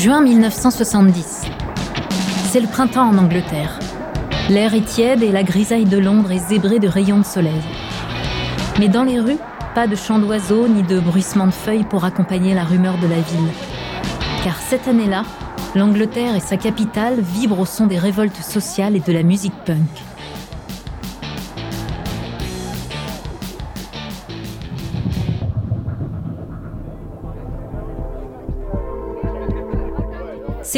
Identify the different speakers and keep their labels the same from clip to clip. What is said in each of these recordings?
Speaker 1: Juin 1970. C'est le printemps en Angleterre. L'air est tiède et la grisaille de Londres est zébrée de rayons de soleil. Mais dans les rues, pas de chants d'oiseaux ni de bruissement de feuilles pour accompagner la rumeur de la ville. Car cette année-là, l'Angleterre et sa capitale vibrent au son des révoltes sociales et de la musique punk.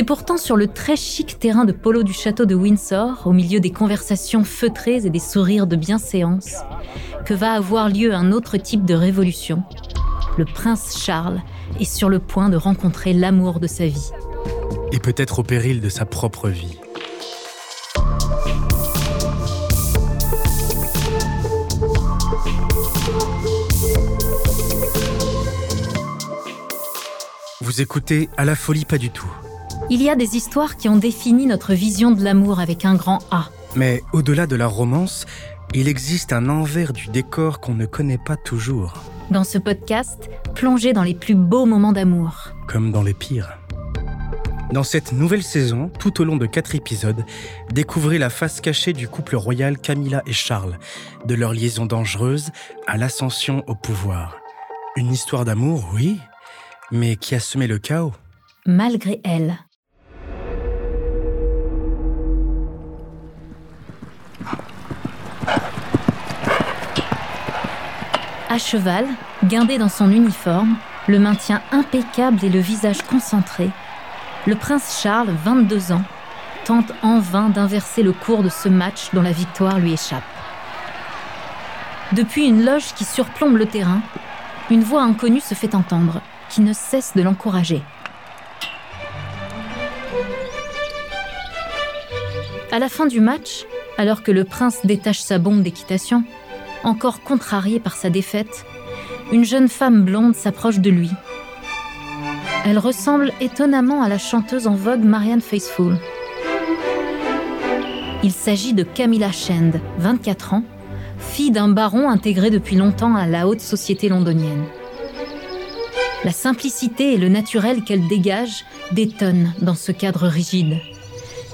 Speaker 1: C'est pourtant sur le très chic terrain de polo du château de Windsor, au milieu des conversations feutrées et des sourires de bienséance, que va avoir lieu un autre type de révolution. Le prince Charles est sur le point de rencontrer l'amour de sa vie.
Speaker 2: Et peut-être au péril de sa propre vie. Vous écoutez À la folie pas du tout
Speaker 1: il y a des histoires qui ont défini notre vision de l'amour avec un grand A.
Speaker 2: Mais au-delà de la romance, il existe un envers du décor qu'on ne connaît pas toujours.
Speaker 1: Dans ce podcast, plongez dans les plus beaux moments d'amour.
Speaker 2: Comme dans les pires. Dans cette nouvelle saison, tout au long de quatre épisodes, découvrez la face cachée du couple royal Camilla et Charles, de leur liaison dangereuse à l'ascension au pouvoir. Une histoire d'amour, oui, mais qui a semé le chaos.
Speaker 1: Malgré elle. À cheval, guindé dans son uniforme, le maintien impeccable et le visage concentré, le prince Charles, 22 ans, tente en vain d'inverser le cours de ce match dont la victoire lui échappe. Depuis une loge qui surplombe le terrain, une voix inconnue se fait entendre, qui ne cesse de l'encourager. À la fin du match, alors que le prince détache sa bombe d'équitation, encore contrariée par sa défaite, une jeune femme blonde s'approche de lui. Elle ressemble étonnamment à la chanteuse en vogue Marianne Faithfull. Il s'agit de Camilla Shand, 24 ans, fille d'un baron intégré depuis longtemps à la haute société londonienne. La simplicité et le naturel qu'elle dégage détonnent dans ce cadre rigide.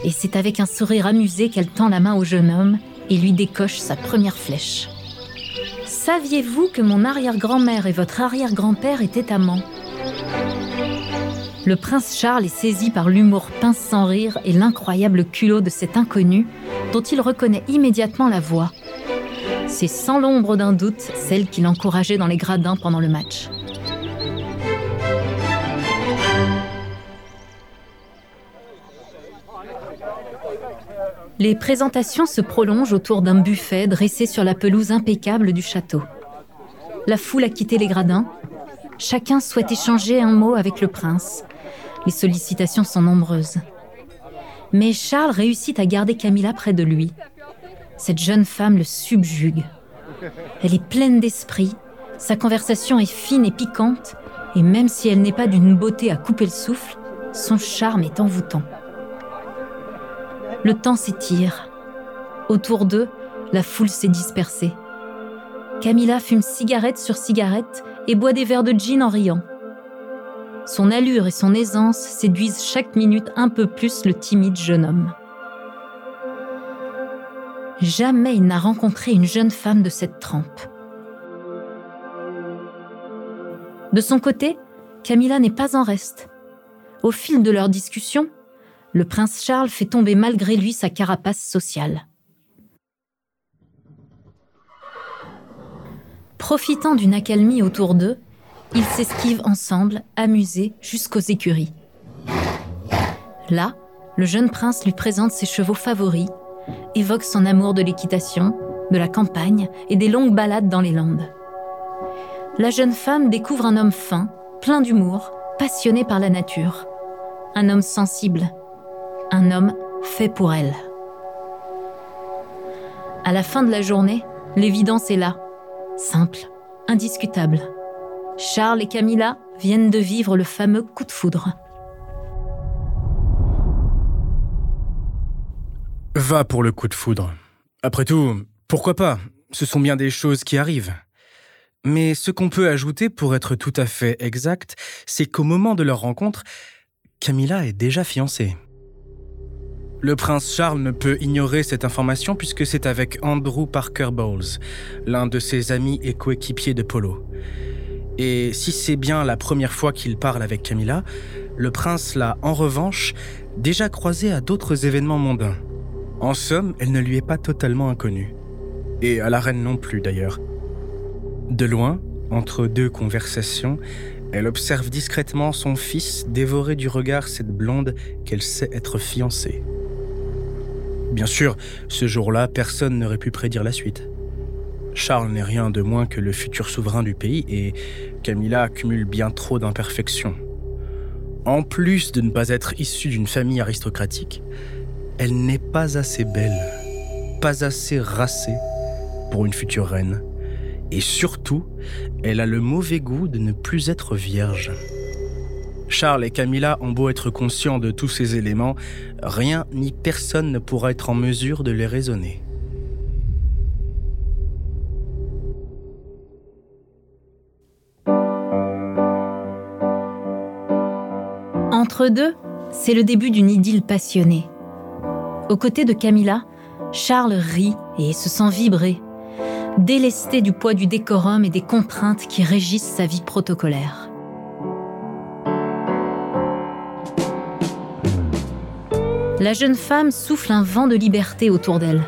Speaker 1: Et c'est avec un sourire amusé qu'elle tend la main au jeune homme et lui décoche sa première flèche. Saviez-vous que mon arrière-grand-mère et votre arrière-grand-père étaient amants? Le prince Charles est saisi par l'humour pince sans rire et l'incroyable culot de cet inconnu dont il reconnaît immédiatement la voix. C'est sans l'ombre d'un doute celle qui l'encourageait dans les gradins pendant le match. Les présentations se prolongent autour d'un buffet dressé sur la pelouse impeccable du château. La foule a quitté les gradins. Chacun souhaite échanger un mot avec le prince. Les sollicitations sont nombreuses. Mais Charles réussit à garder Camilla près de lui. Cette jeune femme le subjugue. Elle est pleine d'esprit, sa conversation est fine et piquante, et même si elle n'est pas d'une beauté à couper le souffle, son charme est envoûtant. Le temps s'étire. Autour d'eux, la foule s'est dispersée. Camilla fume cigarette sur cigarette et boit des verres de gin en riant. Son allure et son aisance séduisent chaque minute un peu plus le timide jeune homme. Jamais il n'a rencontré une jeune femme de cette trempe. De son côté, Camilla n'est pas en reste. Au fil de leur discussion, le prince Charles fait tomber malgré lui sa carapace sociale. Profitant d'une accalmie autour d'eux, ils s'esquivent ensemble, amusés, jusqu'aux écuries. Là, le jeune prince lui présente ses chevaux favoris, évoque son amour de l'équitation, de la campagne et des longues balades dans les landes. La jeune femme découvre un homme fin, plein d'humour, passionné par la nature. Un homme sensible, un homme fait pour elle. À la fin de la journée, l'évidence est là, simple, indiscutable. Charles et Camilla viennent de vivre le fameux coup de foudre.
Speaker 2: Va pour le coup de foudre. Après tout, pourquoi pas? Ce sont bien des choses qui arrivent. Mais ce qu'on peut ajouter pour être tout à fait exact, c'est qu'au moment de leur rencontre, Camilla est déjà fiancée. Le prince Charles ne peut ignorer cette information puisque c'est avec Andrew Parker Bowles, l'un de ses amis et coéquipiers de polo. Et si c'est bien la première fois qu'il parle avec Camilla, le prince l'a en revanche déjà croisée à d'autres événements mondains. En somme, elle ne lui est pas totalement inconnue. Et à la reine non plus d'ailleurs. De loin, entre deux conversations, elle observe discrètement son fils dévorer du regard cette blonde qu'elle sait être fiancée. Bien sûr, ce jour-là, personne n'aurait pu prédire la suite. Charles n'est rien de moins que le futur souverain du pays et Camilla accumule bien trop d'imperfections. En plus de ne pas être issue d'une famille aristocratique, elle n'est pas assez belle, pas assez racée pour une future reine. Et surtout, elle a le mauvais goût de ne plus être vierge. Charles et Camilla ont beau être conscients de tous ces éléments, rien ni personne ne pourra être en mesure de les raisonner.
Speaker 1: Entre deux, c'est le début d'une idylle passionnée. Aux côtés de Camilla, Charles rit et se sent vibrer, délesté du poids du décorum et des contraintes qui régissent sa vie protocolaire. La jeune femme souffle un vent de liberté autour d'elle,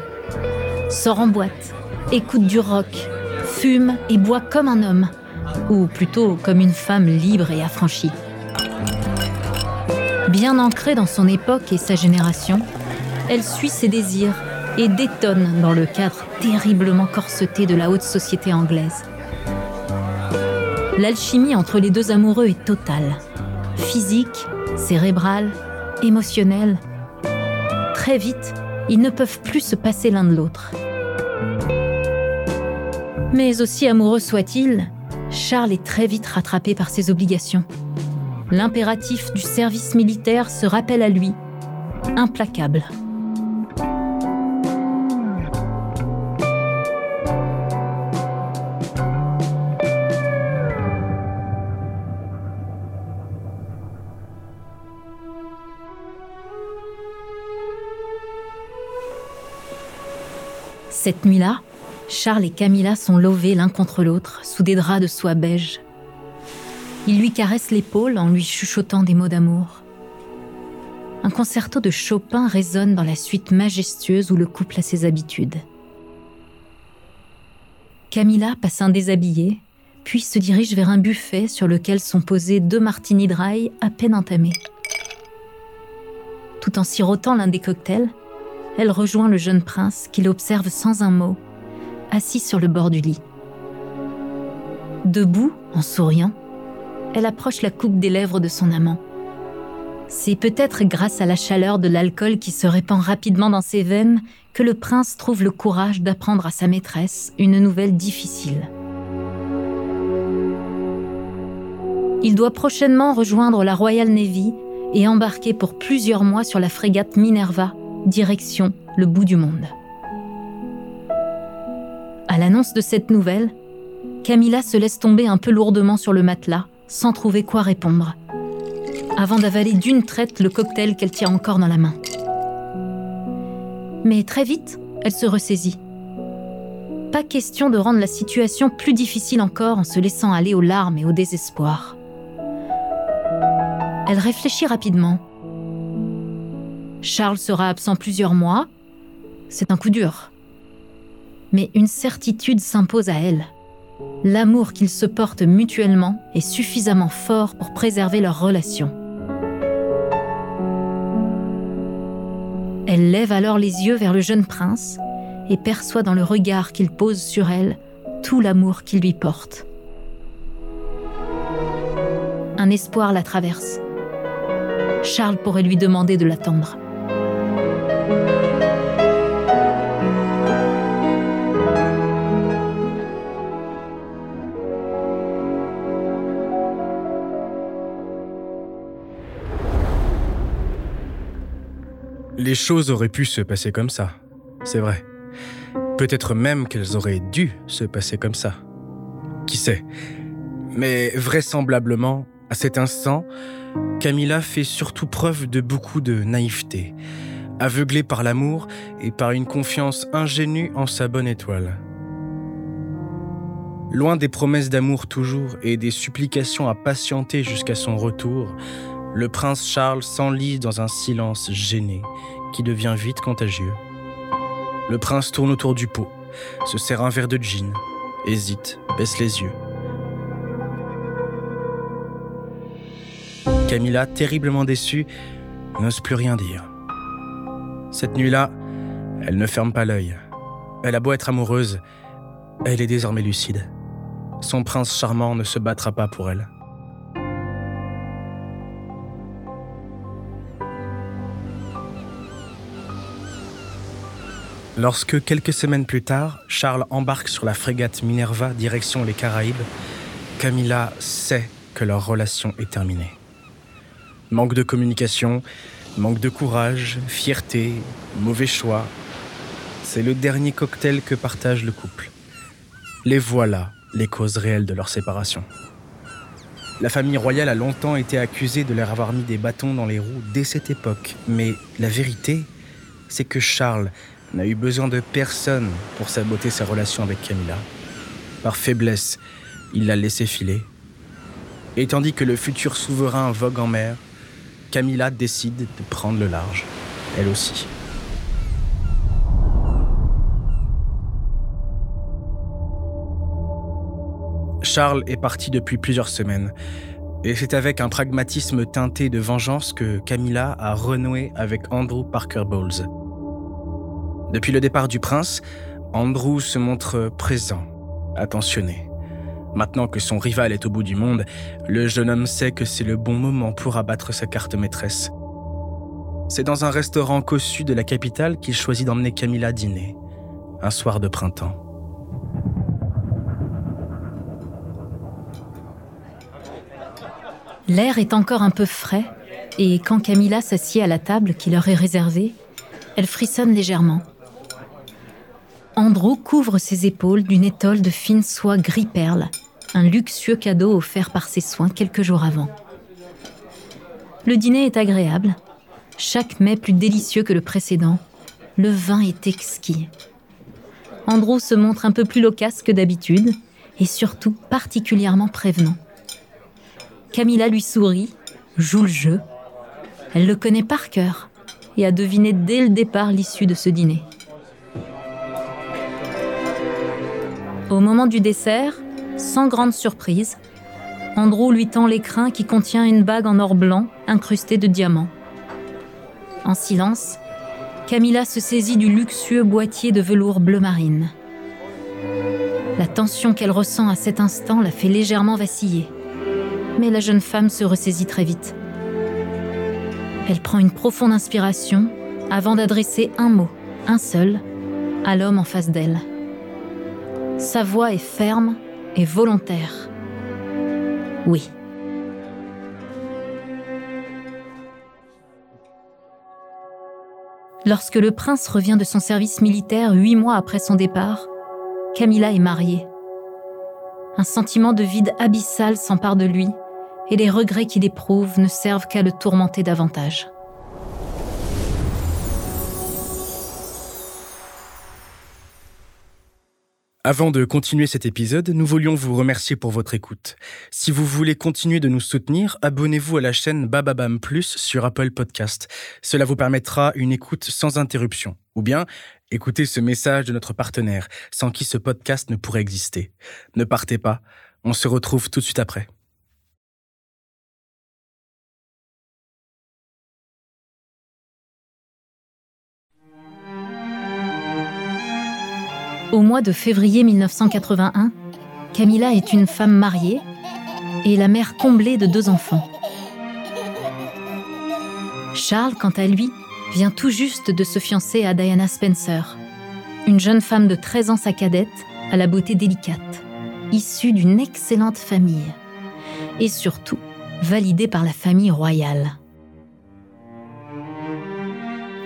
Speaker 1: sort en boîte, écoute du rock, fume et boit comme un homme, ou plutôt comme une femme libre et affranchie. Bien ancrée dans son époque et sa génération, elle suit ses désirs et détonne dans le cadre terriblement corseté de la haute société anglaise. L'alchimie entre les deux amoureux est totale. Physique, cérébrale, émotionnelle. Très vite, ils ne peuvent plus se passer l'un de l'autre. Mais aussi amoureux soit-il, Charles est très vite rattrapé par ses obligations. L'impératif du service militaire se rappelle à lui, implacable. Cette nuit-là, Charles et Camilla sont lovés l'un contre l'autre sous des draps de soie beige. Il lui caresse l'épaule en lui chuchotant des mots d'amour. Un concerto de Chopin résonne dans la suite majestueuse où le couple a ses habitudes. Camilla passe un déshabillé, puis se dirige vers un buffet sur lequel sont posés deux martini dry à peine entamés. Tout en sirotant l'un des cocktails, elle rejoint le jeune prince qui l'observe sans un mot, assis sur le bord du lit. Debout, en souriant, elle approche la coupe des lèvres de son amant. C'est peut-être grâce à la chaleur de l'alcool qui se répand rapidement dans ses veines que le prince trouve le courage d'apprendre à sa maîtresse une nouvelle difficile. Il doit prochainement rejoindre la Royal Navy et embarquer pour plusieurs mois sur la frégate Minerva, direction le bout du monde. À l'annonce de cette nouvelle, Camilla se laisse tomber un peu lourdement sur le matelas, sans trouver quoi répondre, avant d'avaler d'une traite le cocktail qu'elle tient encore dans la main. Mais très vite, elle se ressaisit. Pas question de rendre la situation plus difficile encore en se laissant aller aux larmes et au désespoir. Elle réfléchit rapidement Charles sera absent plusieurs mois. C'est un coup dur. Mais une certitude s'impose à elle. L'amour qu'ils se portent mutuellement est suffisamment fort pour préserver leur relation. Elle lève alors les yeux vers le jeune prince et perçoit dans le regard qu'il pose sur elle tout l'amour qu'il lui porte. Un espoir la traverse. Charles pourrait lui demander de l'attendre.
Speaker 2: Les choses auraient pu se passer comme ça, c'est vrai. Peut-être même qu'elles auraient dû se passer comme ça. Qui sait? Mais vraisemblablement, à cet instant, Camilla fait surtout preuve de beaucoup de naïveté, aveuglée par l'amour et par une confiance ingénue en sa bonne étoile. Loin des promesses d'amour toujours et des supplications à patienter jusqu'à son retour, le prince Charles s'enlise dans un silence gêné qui devient vite contagieux. Le prince tourne autour du pot, se sert un verre de gin, hésite, baisse les yeux. Camilla, terriblement déçue, n'ose plus rien dire. Cette nuit-là, elle ne ferme pas l'œil. Elle a beau être amoureuse, elle est désormais lucide. Son prince charmant ne se battra pas pour elle. Lorsque, quelques semaines plus tard, Charles embarque sur la frégate Minerva direction les Caraïbes, Camilla sait que leur relation est terminée. Manque de communication, manque de courage, fierté, mauvais choix. C'est le dernier cocktail que partage le couple. Les voilà, les causes réelles de leur séparation. La famille royale a longtemps été accusée de leur avoir mis des bâtons dans les roues dès cette époque, mais la vérité, c'est que Charles n'a eu besoin de personne pour saboter sa relation avec Camilla. Par faiblesse, il l'a laissé filer. Et tandis que le futur souverain vogue en mer, Camilla décide de prendre le large, elle aussi. Charles est parti depuis plusieurs semaines, et c'est avec un pragmatisme teinté de vengeance que Camilla a renoué avec Andrew Parker Bowles. Depuis le départ du prince, Andrew se montre présent, attentionné. Maintenant que son rival est au bout du monde, le jeune homme sait que c'est le bon moment pour abattre sa carte maîtresse. C'est dans un restaurant cossu de la capitale qu'il choisit d'emmener Camilla dîner, un soir de printemps.
Speaker 1: L'air est encore un peu frais, et quand Camilla s'assied à la table qui leur est réservée, elle frissonne légèrement. Andrew couvre ses épaules d'une étole de fine soie gris-perle, un luxueux cadeau offert par ses soins quelques jours avant. Le dîner est agréable, chaque mets plus délicieux que le précédent, le vin est exquis. Andrew se montre un peu plus loquace que d'habitude et surtout particulièrement prévenant. Camilla lui sourit, joue le jeu. Elle le connaît par cœur et a deviné dès le départ l'issue de ce dîner. Au moment du dessert, sans grande surprise, Andrew lui tend l'écrin qui contient une bague en or blanc incrustée de diamants. En silence, Camilla se saisit du luxueux boîtier de velours bleu marine. La tension qu'elle ressent à cet instant la fait légèrement vaciller. Mais la jeune femme se ressaisit très vite. Elle prend une profonde inspiration avant d'adresser un mot, un seul, à l'homme en face d'elle. Sa voix est ferme volontaire. Oui. Lorsque le prince revient de son service militaire huit mois après son départ, Camilla est mariée. Un sentiment de vide abyssal s'empare de lui et les regrets qu'il éprouve ne servent qu'à le tourmenter davantage.
Speaker 2: Avant de continuer cet épisode, nous voulions vous remercier pour votre écoute. Si vous voulez continuer de nous soutenir, abonnez-vous à la chaîne Bababam Plus sur Apple Podcast. Cela vous permettra une écoute sans interruption. Ou bien, écoutez ce message de notre partenaire, sans qui ce podcast ne pourrait exister. Ne partez pas, on se retrouve tout de suite après.
Speaker 1: Au mois de février 1981, Camilla est une femme mariée et la mère comblée de deux enfants. Charles, quant à lui, vient tout juste de se fiancer à Diana Spencer, une jeune femme de 13 ans sa cadette, à la beauté délicate, issue d'une excellente famille et surtout validée par la famille royale.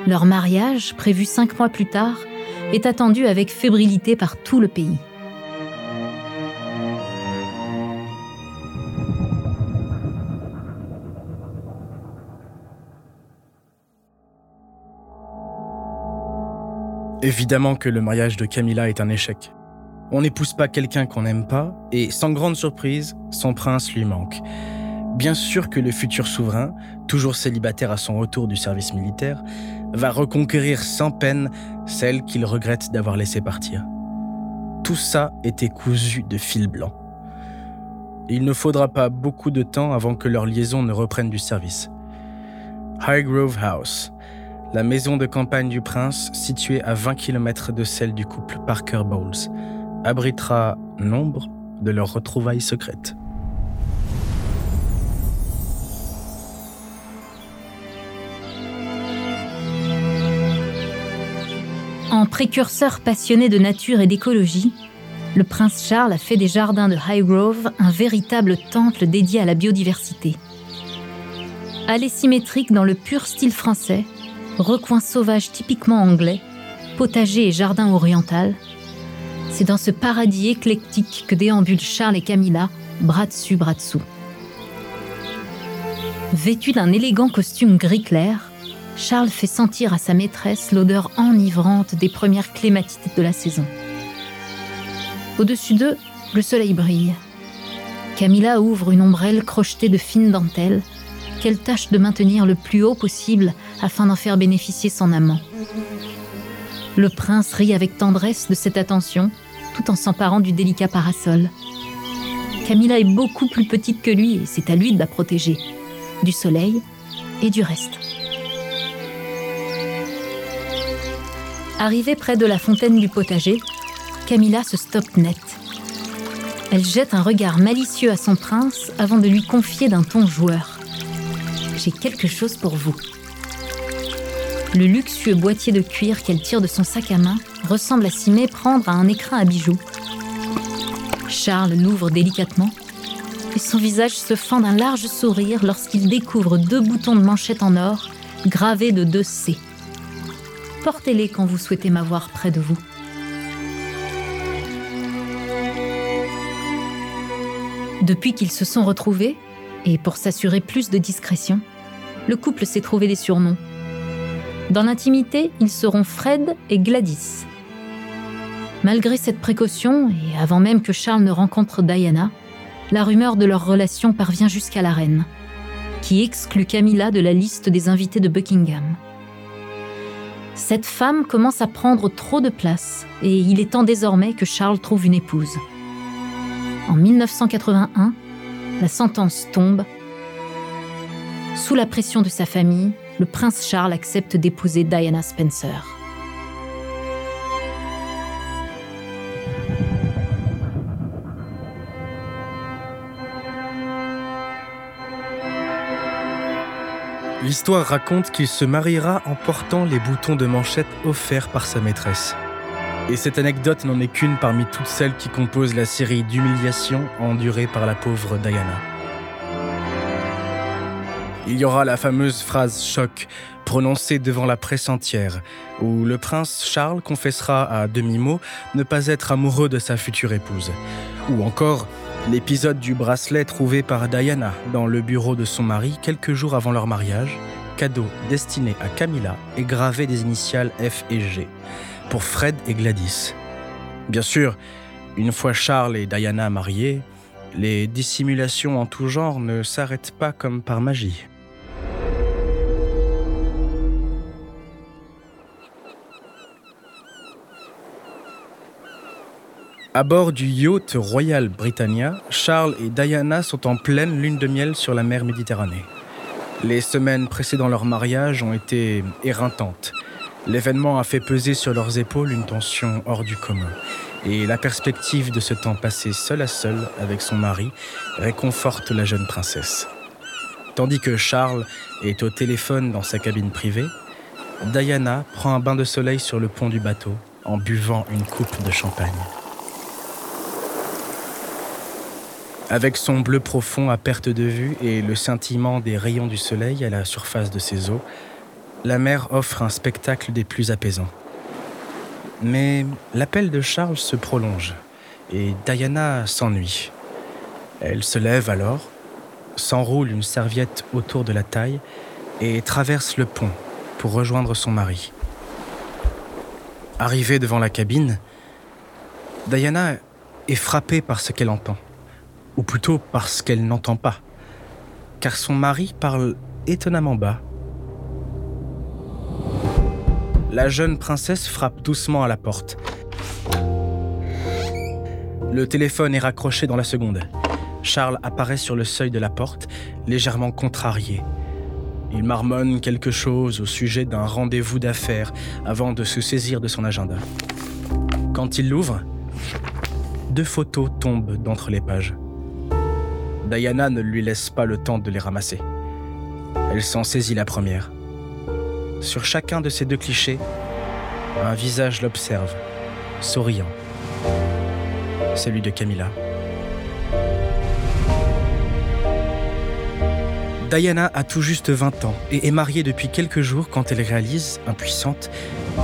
Speaker 1: Leur mariage, prévu cinq mois plus tard, est attendu avec fébrilité par tout le pays.
Speaker 2: Évidemment que le mariage de Camilla est un échec. On n'épouse pas quelqu'un qu'on n'aime pas, et sans grande surprise, son prince lui manque. Bien sûr que le futur souverain, toujours célibataire à son retour du service militaire, va reconquérir sans peine celle qu'il regrette d'avoir laissé partir. Tout ça était cousu de fil blanc. Il ne faudra pas beaucoup de temps avant que leur liaison ne reprenne du service. Highgrove House, la maison de campagne du prince, située à 20 km de celle du couple Parker Bowles, abritera nombre de leurs retrouvailles secrètes.
Speaker 1: En précurseur passionné de nature et d'écologie, le prince Charles a fait des jardins de Highgrove un véritable temple dédié à la biodiversité. Allée symétrique dans le pur style français, recoin sauvage typiquement anglais, potager et jardin oriental. C'est dans ce paradis éclectique que déambulent Charles et Camilla, bras dessus, bras dessous. Vêtu d'un élégant costume gris clair, Charles fait sentir à sa maîtresse l'odeur enivrante des premières clématites de la saison. Au-dessus d'eux, le soleil brille. Camilla ouvre une ombrelle crochetée de fines dentelles qu'elle tâche de maintenir le plus haut possible afin d'en faire bénéficier son amant. Le prince rit avec tendresse de cette attention, tout en s'emparant du délicat parasol. Camilla est beaucoup plus petite que lui et c'est à lui de la protéger, du soleil et du reste. Arrivée près de la fontaine du potager, Camilla se stoppe net. Elle jette un regard malicieux à son prince avant de lui confier d'un ton joueur j'ai quelque chose pour vous. Le luxueux boîtier de cuir qu'elle tire de son sac à main ressemble à s'y méprendre à un écrin à bijoux. Charles l'ouvre délicatement et son visage se fend d'un large sourire lorsqu'il découvre deux boutons de manchette en or gravés de deux C. Portez-les quand vous souhaitez m'avoir près de vous. Depuis qu'ils se sont retrouvés, et pour s'assurer plus de discrétion, le couple s'est trouvé des surnoms. Dans l'intimité, ils seront Fred et Gladys. Malgré cette précaution, et avant même que Charles ne rencontre Diana, la rumeur de leur relation parvient jusqu'à la reine, qui exclut Camilla de la liste des invités de Buckingham. Cette femme commence à prendre trop de place et il est temps désormais que Charles trouve une épouse. En 1981, la sentence tombe sous la pression de sa famille, le prince Charles accepte d'épouser Diana Spencer.
Speaker 2: L'histoire raconte qu'il se mariera en portant les boutons de manchette offerts par sa maîtresse. Et cette anecdote n'en est qu'une parmi toutes celles qui composent la série d'humiliations endurées par la pauvre Diana. Il y aura la fameuse phrase choc prononcée devant la presse entière, où le prince Charles confessera à demi-mot ne pas être amoureux de sa future épouse. Ou encore l'épisode du bracelet trouvé par Diana dans le bureau de son mari quelques jours avant leur mariage, cadeau destiné à Camilla et gravé des initiales F et G, pour Fred et Gladys. Bien sûr, une fois Charles et Diana mariés, les dissimulations en tout genre ne s'arrêtent pas comme par magie. À bord du yacht Royal Britannia, Charles et Diana sont en pleine lune de miel sur la mer Méditerranée. Les semaines précédant leur mariage ont été éreintantes. L'événement a fait peser sur leurs épaules une tension hors du commun. Et la perspective de ce temps passé seul à seul avec son mari réconforte la jeune princesse. Tandis que Charles est au téléphone dans sa cabine privée, Diana prend un bain de soleil sur le pont du bateau en buvant une coupe de champagne. Avec son bleu profond à perte de vue et le scintillement des rayons du soleil à la surface de ses eaux, la mer offre un spectacle des plus apaisants. Mais l'appel de Charles se prolonge et Diana s'ennuie. Elle se lève alors, s'enroule une serviette autour de la taille et traverse le pont pour rejoindre son mari. Arrivée devant la cabine, Diana est frappée par ce qu'elle entend, ou plutôt par ce qu'elle n'entend pas, car son mari parle étonnamment bas. La jeune princesse frappe doucement à la porte. Le téléphone est raccroché dans la seconde. Charles apparaît sur le seuil de la porte, légèrement contrarié. Il marmonne quelque chose au sujet d'un rendez-vous d'affaires avant de se saisir de son agenda. Quand il l'ouvre, deux photos tombent d'entre les pages. Diana ne lui laisse pas le temps de les ramasser. Elle s'en saisit la première. Sur chacun de ces deux clichés, un visage l'observe, souriant. Celui de Camilla. Diana a tout juste 20 ans et est mariée depuis quelques jours quand elle réalise, impuissante,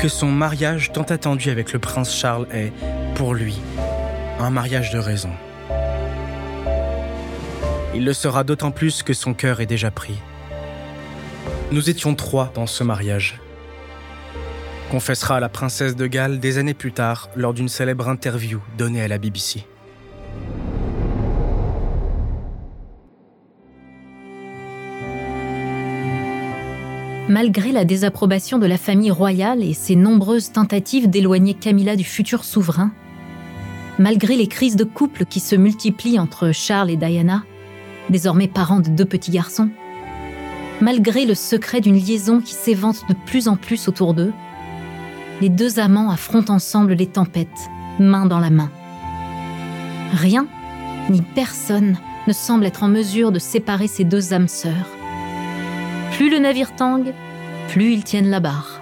Speaker 2: que son mariage tant attendu avec le prince Charles est, pour lui, un mariage de raison. Il le sera d'autant plus que son cœur est déjà pris. Nous étions trois dans ce mariage. Confessera la princesse de Galles des années plus tard lors d'une célèbre interview donnée à la BBC.
Speaker 1: Malgré la désapprobation de la famille royale et ses nombreuses tentatives d'éloigner Camilla du futur souverain, malgré les crises de couple qui se multiplient entre Charles et Diana, désormais parents de deux petits garçons, malgré le secret d'une liaison qui s'évente de plus en plus autour d'eux, les deux amants affrontent ensemble les tempêtes, main dans la main. Rien, ni personne, ne semble être en mesure de séparer ces deux âmes sœurs plus le navire tangue, plus ils tiennent la barre.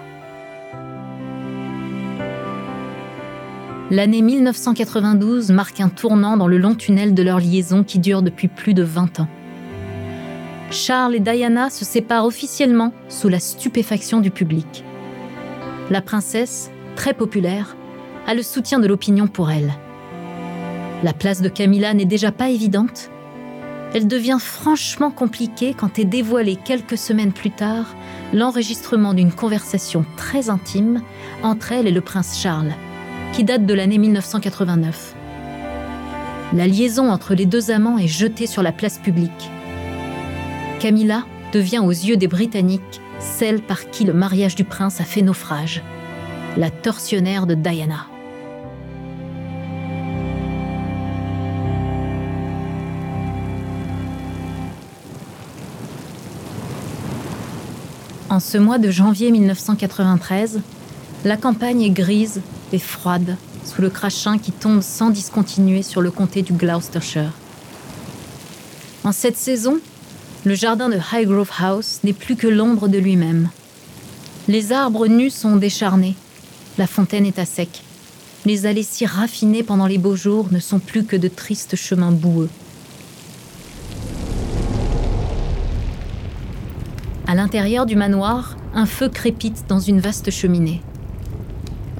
Speaker 1: L'année 1992 marque un tournant dans le long tunnel de leur liaison qui dure depuis plus de 20 ans. Charles et Diana se séparent officiellement sous la stupéfaction du public. La princesse, très populaire, a le soutien de l'opinion pour elle. La place de Camilla n'est déjà pas évidente elle devient franchement compliquée quand est dévoilé quelques semaines plus tard l'enregistrement d'une conversation très intime entre elle et le prince Charles, qui date de l'année 1989. La liaison entre les deux amants est jetée sur la place publique. Camilla devient aux yeux des Britanniques celle par qui le mariage du prince a fait naufrage, la tortionnaire de Diana. En ce mois de janvier 1993, la campagne est grise et froide sous le crachin qui tombe sans discontinuer sur le comté du Gloucestershire. En cette saison, le jardin de Highgrove House n'est plus que l'ombre de lui-même. Les arbres nus sont décharnés, la fontaine est à sec. Les allées si raffinées pendant les beaux jours ne sont plus que de tristes chemins boueux. À l'intérieur du manoir, un feu crépite dans une vaste cheminée.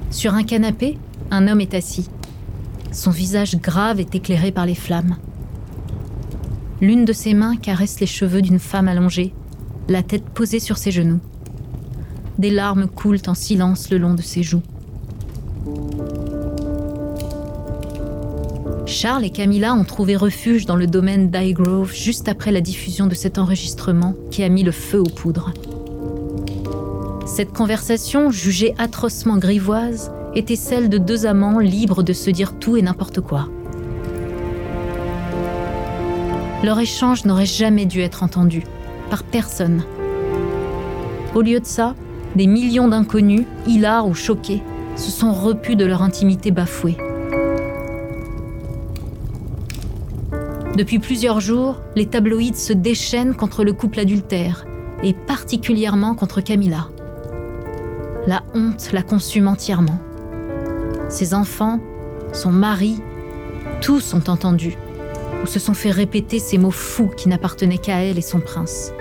Speaker 1: Sur un canapé, un homme est assis. Son visage grave est éclairé par les flammes. L'une de ses mains caresse les cheveux d'une femme allongée, la tête posée sur ses genoux. Des larmes coulent en silence le long de ses joues. Charles et Camilla ont trouvé refuge dans le domaine d'Highgrove juste après la diffusion de cet enregistrement qui a mis le feu aux poudres. Cette conversation, jugée atrocement grivoise, était celle de deux amants libres de se dire tout et n'importe quoi. Leur échange n'aurait jamais dû être entendu, par personne. Au lieu de ça, des millions d'inconnus, hilars ou choqués, se sont repus de leur intimité bafouée. Depuis plusieurs jours, les tabloïds se déchaînent contre le couple adultère, et particulièrement contre Camilla. La honte la consume entièrement. Ses enfants, son mari, tous ont entendu, ou se sont fait répéter ces mots fous qui n'appartenaient qu'à elle et son prince.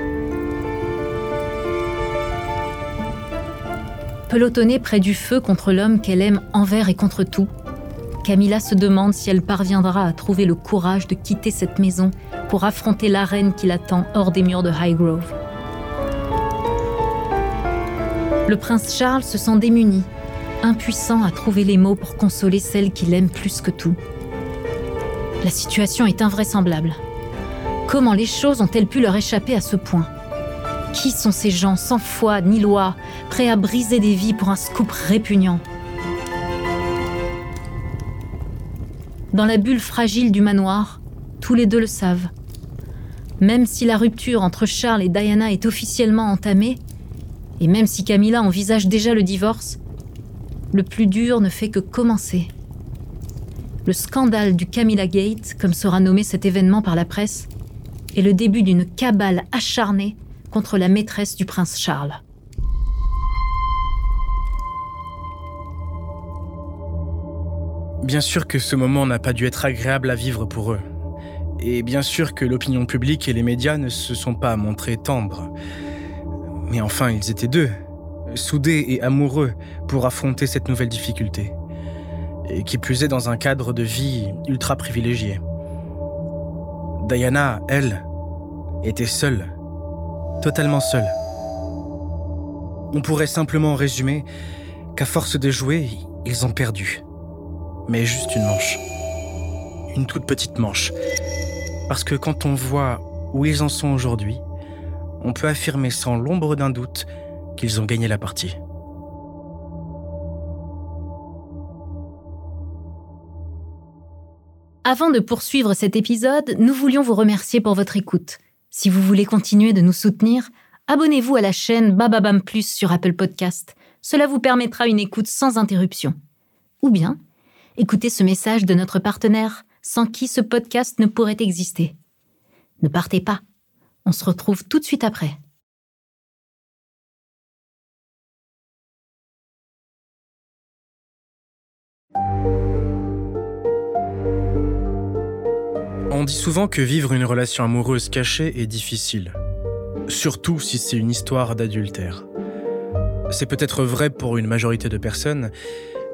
Speaker 1: Pelotonnée près du feu contre l'homme qu'elle aime envers et contre tout, Camilla se demande si elle parviendra à trouver le courage de quitter cette maison pour affronter la reine qui l'attend hors des murs de Highgrove. Le prince Charles se sent démuni, impuissant à trouver les mots pour consoler celle qu'il aime plus que tout. La situation est invraisemblable. Comment les choses ont-elles pu leur échapper à ce point? Qui sont ces gens sans foi ni loi, prêts à briser des vies pour un scoop répugnant? Dans la bulle fragile du manoir, tous les deux le savent. Même si la rupture entre Charles et Diana est officiellement entamée, et même si Camilla envisage déjà le divorce, le plus dur ne fait que commencer. Le scandale du Camilla Gate, comme sera nommé cet événement par la presse, est le début d'une cabale acharnée contre la maîtresse du prince Charles.
Speaker 2: Bien sûr que ce moment n'a pas dû être agréable à vivre pour eux. Et bien sûr que l'opinion publique et les médias ne se sont pas montrés tendres. Mais enfin, ils étaient deux, soudés et amoureux pour affronter cette nouvelle difficulté. Et qui plus est dans un cadre de vie ultra privilégié. Diana, elle, était seule, totalement seule. On pourrait simplement résumer qu'à force de jouer, ils ont perdu. Mais juste une manche. Une toute petite manche. Parce que quand on voit où ils en sont aujourd'hui, on peut affirmer sans l'ombre d'un doute qu'ils ont gagné la partie.
Speaker 1: Avant de poursuivre cet épisode, nous voulions vous remercier pour votre écoute. Si vous voulez continuer de nous soutenir, abonnez-vous à la chaîne Bababam Plus sur Apple Podcast. Cela vous permettra une écoute sans interruption. Ou bien, écoutez ce message de notre partenaire, sans qui ce podcast ne pourrait exister. Ne partez pas. On se retrouve tout de suite après.
Speaker 2: On dit souvent que vivre une relation amoureuse cachée est difficile, surtout si c'est une histoire d'adultère. C'est peut-être vrai pour une majorité de personnes,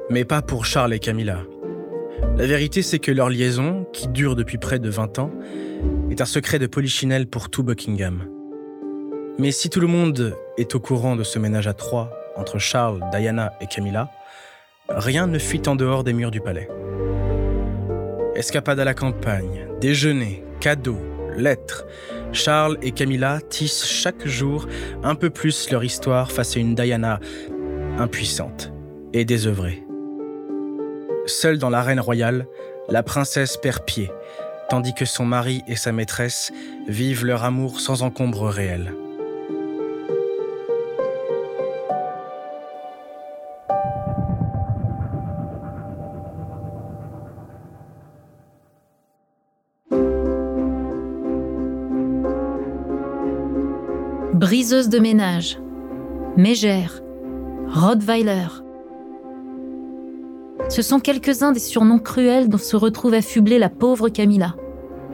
Speaker 2: mais pas pour Charles et Camilla. La vérité, c'est que leur liaison, qui dure depuis près de 20 ans, est un secret de polichinelle pour tout Buckingham. Mais si tout le monde est au courant de ce ménage à trois entre Charles, Diana et Camilla, rien ne fuit en dehors des murs du palais. Escapade à la campagne, déjeuner, cadeaux, lettres. Charles et Camilla tissent chaque jour un peu plus leur histoire face à une Diana impuissante et désœuvrée. Seule dans l'arène royale, la princesse perd pied, tandis que son mari et sa maîtresse vivent leur amour sans encombre réel.
Speaker 1: briseuse de ménage, mégère, rottweiler. Ce sont quelques-uns des surnoms cruels dont se retrouve affublée la pauvre Camilla,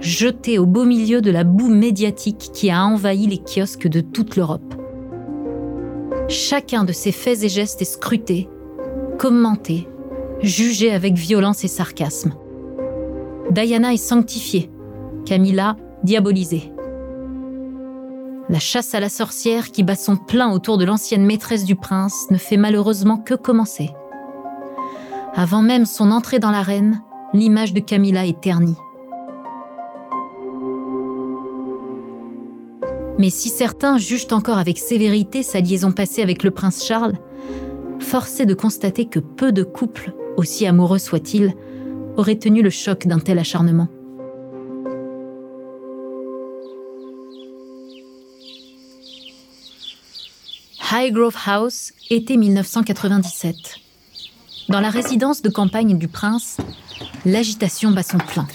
Speaker 1: jetée au beau milieu de la boue médiatique qui a envahi les kiosques de toute l'Europe. Chacun de ses faits et gestes est scruté, commenté, jugé avec violence et sarcasme. Diana est sanctifiée, Camilla diabolisée. La chasse à la sorcière qui bat son plein autour de l'ancienne maîtresse du prince ne fait malheureusement que commencer. Avant même son entrée dans l'arène, l'image de Camilla est ternie. Mais si certains jugent encore avec sévérité sa liaison passée avec le prince Charles, force est de constater que peu de couples, aussi amoureux soient-ils, auraient tenu le choc d'un tel acharnement. Highgrove House, été 1997. Dans la résidence de campagne du prince, l'agitation bat son plein.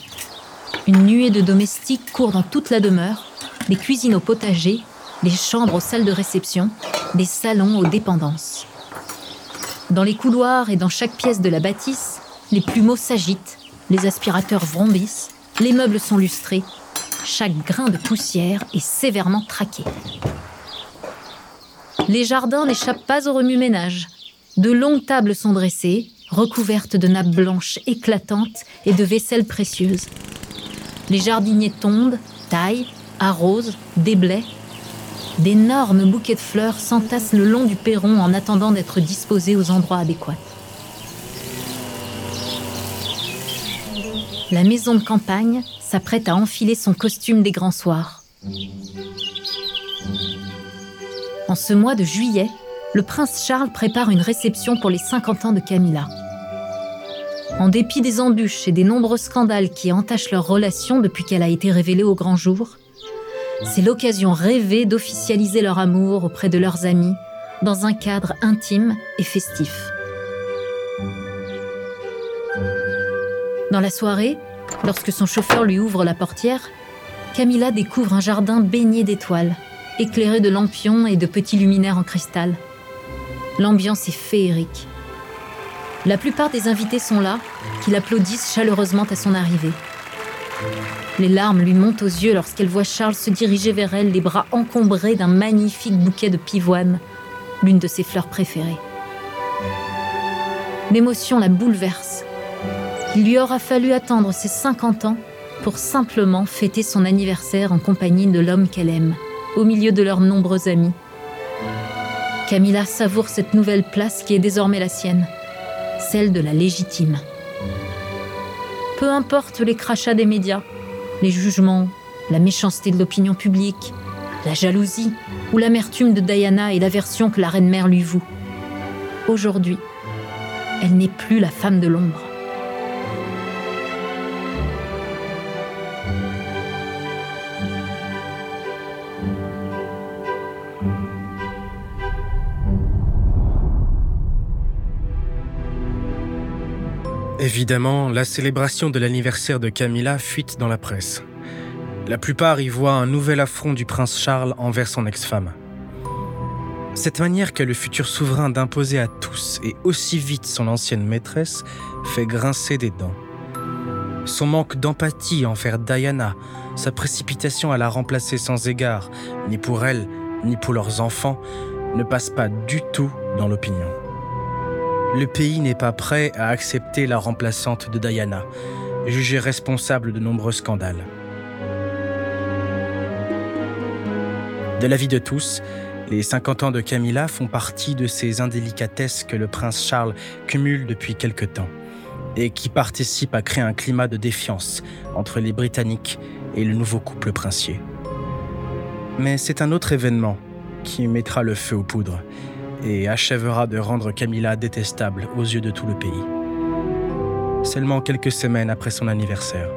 Speaker 1: Une nuée de domestiques court dans toute la demeure, des cuisines au potager, des chambres aux salles de réception, des salons aux dépendances. Dans les couloirs et dans chaque pièce de la bâtisse, les plumeaux s'agitent, les aspirateurs vrombissent, les meubles sont lustrés, chaque grain de poussière est sévèrement traqué. Les jardins n'échappent pas au remue-ménage. De longues tables sont dressées, recouvertes de nappes blanches éclatantes et de vaisselle précieuse. Les jardiniers tondent, taillent, arrose, déblaie. D'énormes bouquets de fleurs s'entassent le long du perron en attendant d'être disposés aux endroits adéquats. La maison de campagne s'apprête à enfiler son costume des grands soirs. En ce mois de juillet, le prince Charles prépare une réception pour les 50 ans de Camilla. En dépit des embûches et des nombreux scandales qui entachent leur relation depuis qu'elle a été révélée au grand jour, c'est l'occasion rêvée d'officialiser leur amour auprès de leurs amis dans un cadre intime et festif. Dans la soirée, lorsque son chauffeur lui ouvre la portière, Camilla découvre un jardin baigné d'étoiles, éclairé de lampions et de petits luminaires en cristal. L'ambiance est féerique. La plupart des invités sont là, qui l'applaudissent chaleureusement à son arrivée. Les larmes lui montent aux yeux lorsqu'elle voit Charles se diriger vers elle, les bras encombrés d'un magnifique bouquet de pivoine, l'une de ses fleurs préférées. L'émotion la bouleverse il lui aura fallu attendre ses 50 ans pour simplement fêter son anniversaire en compagnie de l'homme qu'elle aime, au milieu de leurs nombreux amis. Camilla savoure cette nouvelle place qui est désormais la sienne, celle de la légitime. Peu importe les crachats des médias, les jugements, la méchanceté de l'opinion publique, la jalousie ou l'amertume de Diana et l'aversion que la reine-mère lui voue. Aujourd'hui, elle n'est plus la femme de l'ombre.
Speaker 2: Évidemment, la célébration de l'anniversaire de Camilla fuite dans la presse. La plupart y voient un nouvel affront du prince Charles envers son ex-femme. Cette manière qu'a le futur souverain d'imposer à tous et aussi vite son ancienne maîtresse fait grincer des dents. Son manque d'empathie envers Diana, sa précipitation à la remplacer sans égard, ni pour elle, ni pour leurs enfants, ne passe pas du tout dans l'opinion le pays n'est pas prêt à accepter la remplaçante de Diana, jugée responsable de nombreux scandales. De l'avis de tous, les 50 ans de Camilla font partie de ces indélicatesses que le prince Charles cumule depuis quelque temps et qui participent à créer un climat de défiance entre les Britanniques et le nouveau couple princier. Mais c'est un autre événement qui mettra le feu aux poudres et achèvera de rendre Camilla détestable aux yeux de tout le pays. Seulement quelques semaines après son anniversaire.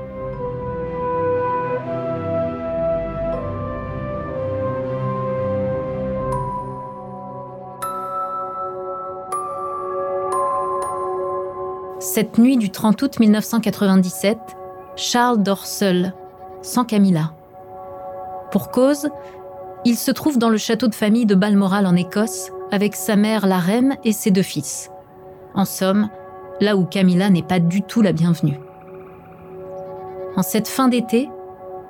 Speaker 1: Cette nuit du 30 août 1997, Charles dort seul, sans Camilla. Pour cause, il se trouve dans le château de famille de Balmoral en Écosse, avec sa mère la reine et ses deux fils. En somme, là où Camilla n'est pas du tout la bienvenue. En cette fin d'été,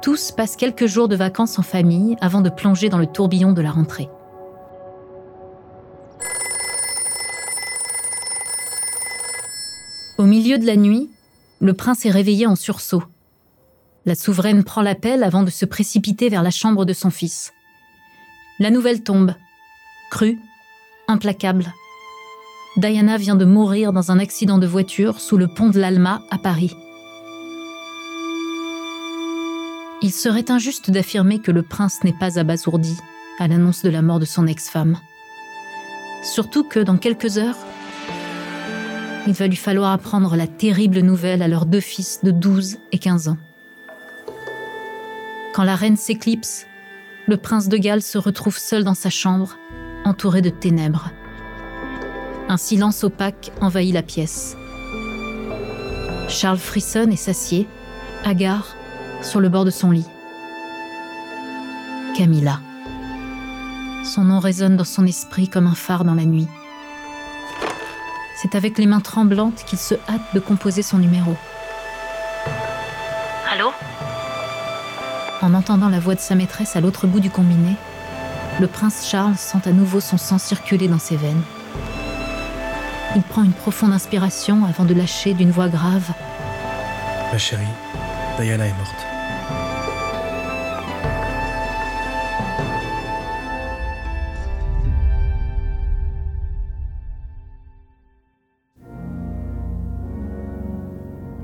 Speaker 1: tous passent quelques jours de vacances en famille avant de plonger dans le tourbillon de la rentrée. Au milieu de la nuit, le prince est réveillé en sursaut. La souveraine prend l'appel avant de se précipiter vers la chambre de son fils. La nouvelle tombe, crue, implacable. Diana vient de mourir dans un accident de voiture sous le pont de l'Alma à Paris. Il serait injuste d'affirmer que le prince n'est pas abasourdi à l'annonce de la mort de son ex-femme. Surtout que dans quelques heures, il va lui falloir apprendre la terrible nouvelle à leurs deux fils de 12 et 15 ans. Quand la reine s'éclipse, le prince de Galles se retrouve seul dans sa chambre entouré de ténèbres. Un silence opaque envahit la pièce. Charles frissonne et s'assied, hagard, sur le bord de son lit. Camilla. Son nom résonne dans son esprit comme un phare dans la nuit. C'est avec les mains tremblantes qu'il se hâte de composer son numéro.
Speaker 3: Allô?
Speaker 1: En entendant la voix de sa maîtresse à l'autre bout du combiné, le prince Charles sent à nouveau son sang circuler dans ses veines. Il prend une profonde inspiration avant de lâcher d'une voix grave.
Speaker 2: Ma chérie, Diana est morte.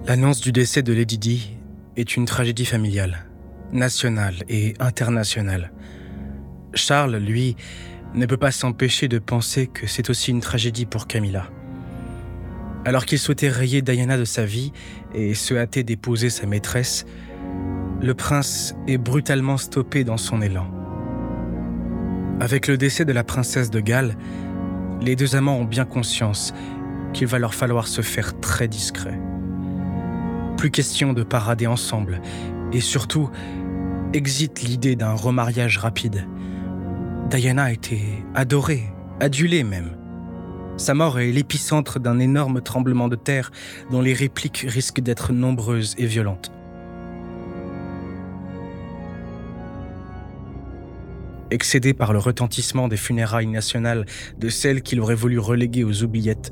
Speaker 2: L'annonce du décès de Lady Di est une tragédie familiale, nationale et internationale. Charles, lui, ne peut pas s'empêcher de penser que c'est aussi une tragédie pour Camilla. Alors qu'il souhaitait rayer Diana de sa vie et se hâter d'épouser sa maîtresse, le prince est brutalement stoppé dans son élan. Avec le décès de la princesse de Galles, les deux amants ont bien conscience qu'il va leur falloir se faire très discret. Plus question de parader ensemble, et surtout, exit l'idée d'un remariage rapide. Diana a été adorée, adulée même. Sa mort est l'épicentre d'un énorme tremblement de terre dont les répliques risquent d'être nombreuses et violentes. Excédé par le retentissement des funérailles nationales de celles qu'il aurait voulu reléguer aux oubliettes,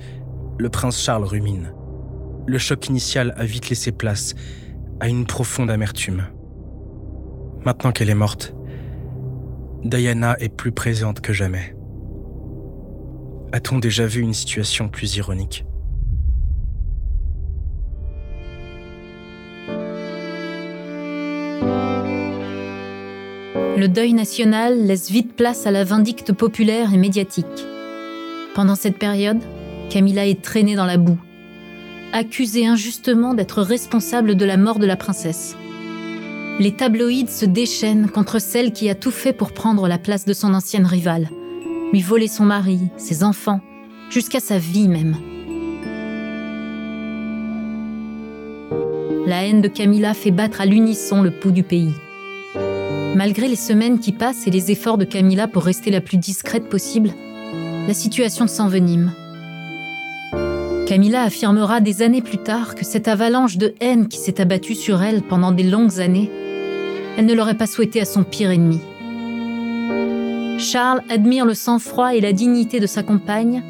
Speaker 2: le prince Charles rumine. Le choc initial a vite laissé place à une profonde amertume. Maintenant qu'elle est morte, Diana est plus présente que jamais. A-t-on déjà vu une situation plus ironique?
Speaker 1: Le deuil national laisse vite place à la vindicte populaire et médiatique. Pendant cette période, Camilla est traînée dans la boue, accusée injustement d'être responsable de la mort de la princesse. Les tabloïds se déchaînent contre celle qui a tout fait pour prendre la place de son ancienne rivale, lui voler son mari, ses enfants, jusqu'à sa vie même. La haine de Camilla fait battre à l'unisson le pouls du pays. Malgré les semaines qui passent et les efforts de Camilla pour rester la plus discrète possible, la situation s'envenime. Camilla affirmera des années plus tard que cette avalanche de haine qui s'est abattue sur elle pendant des longues années, elle ne l'aurait pas souhaité à son pire ennemi. Charles admire le sang-froid et la dignité de sa compagne,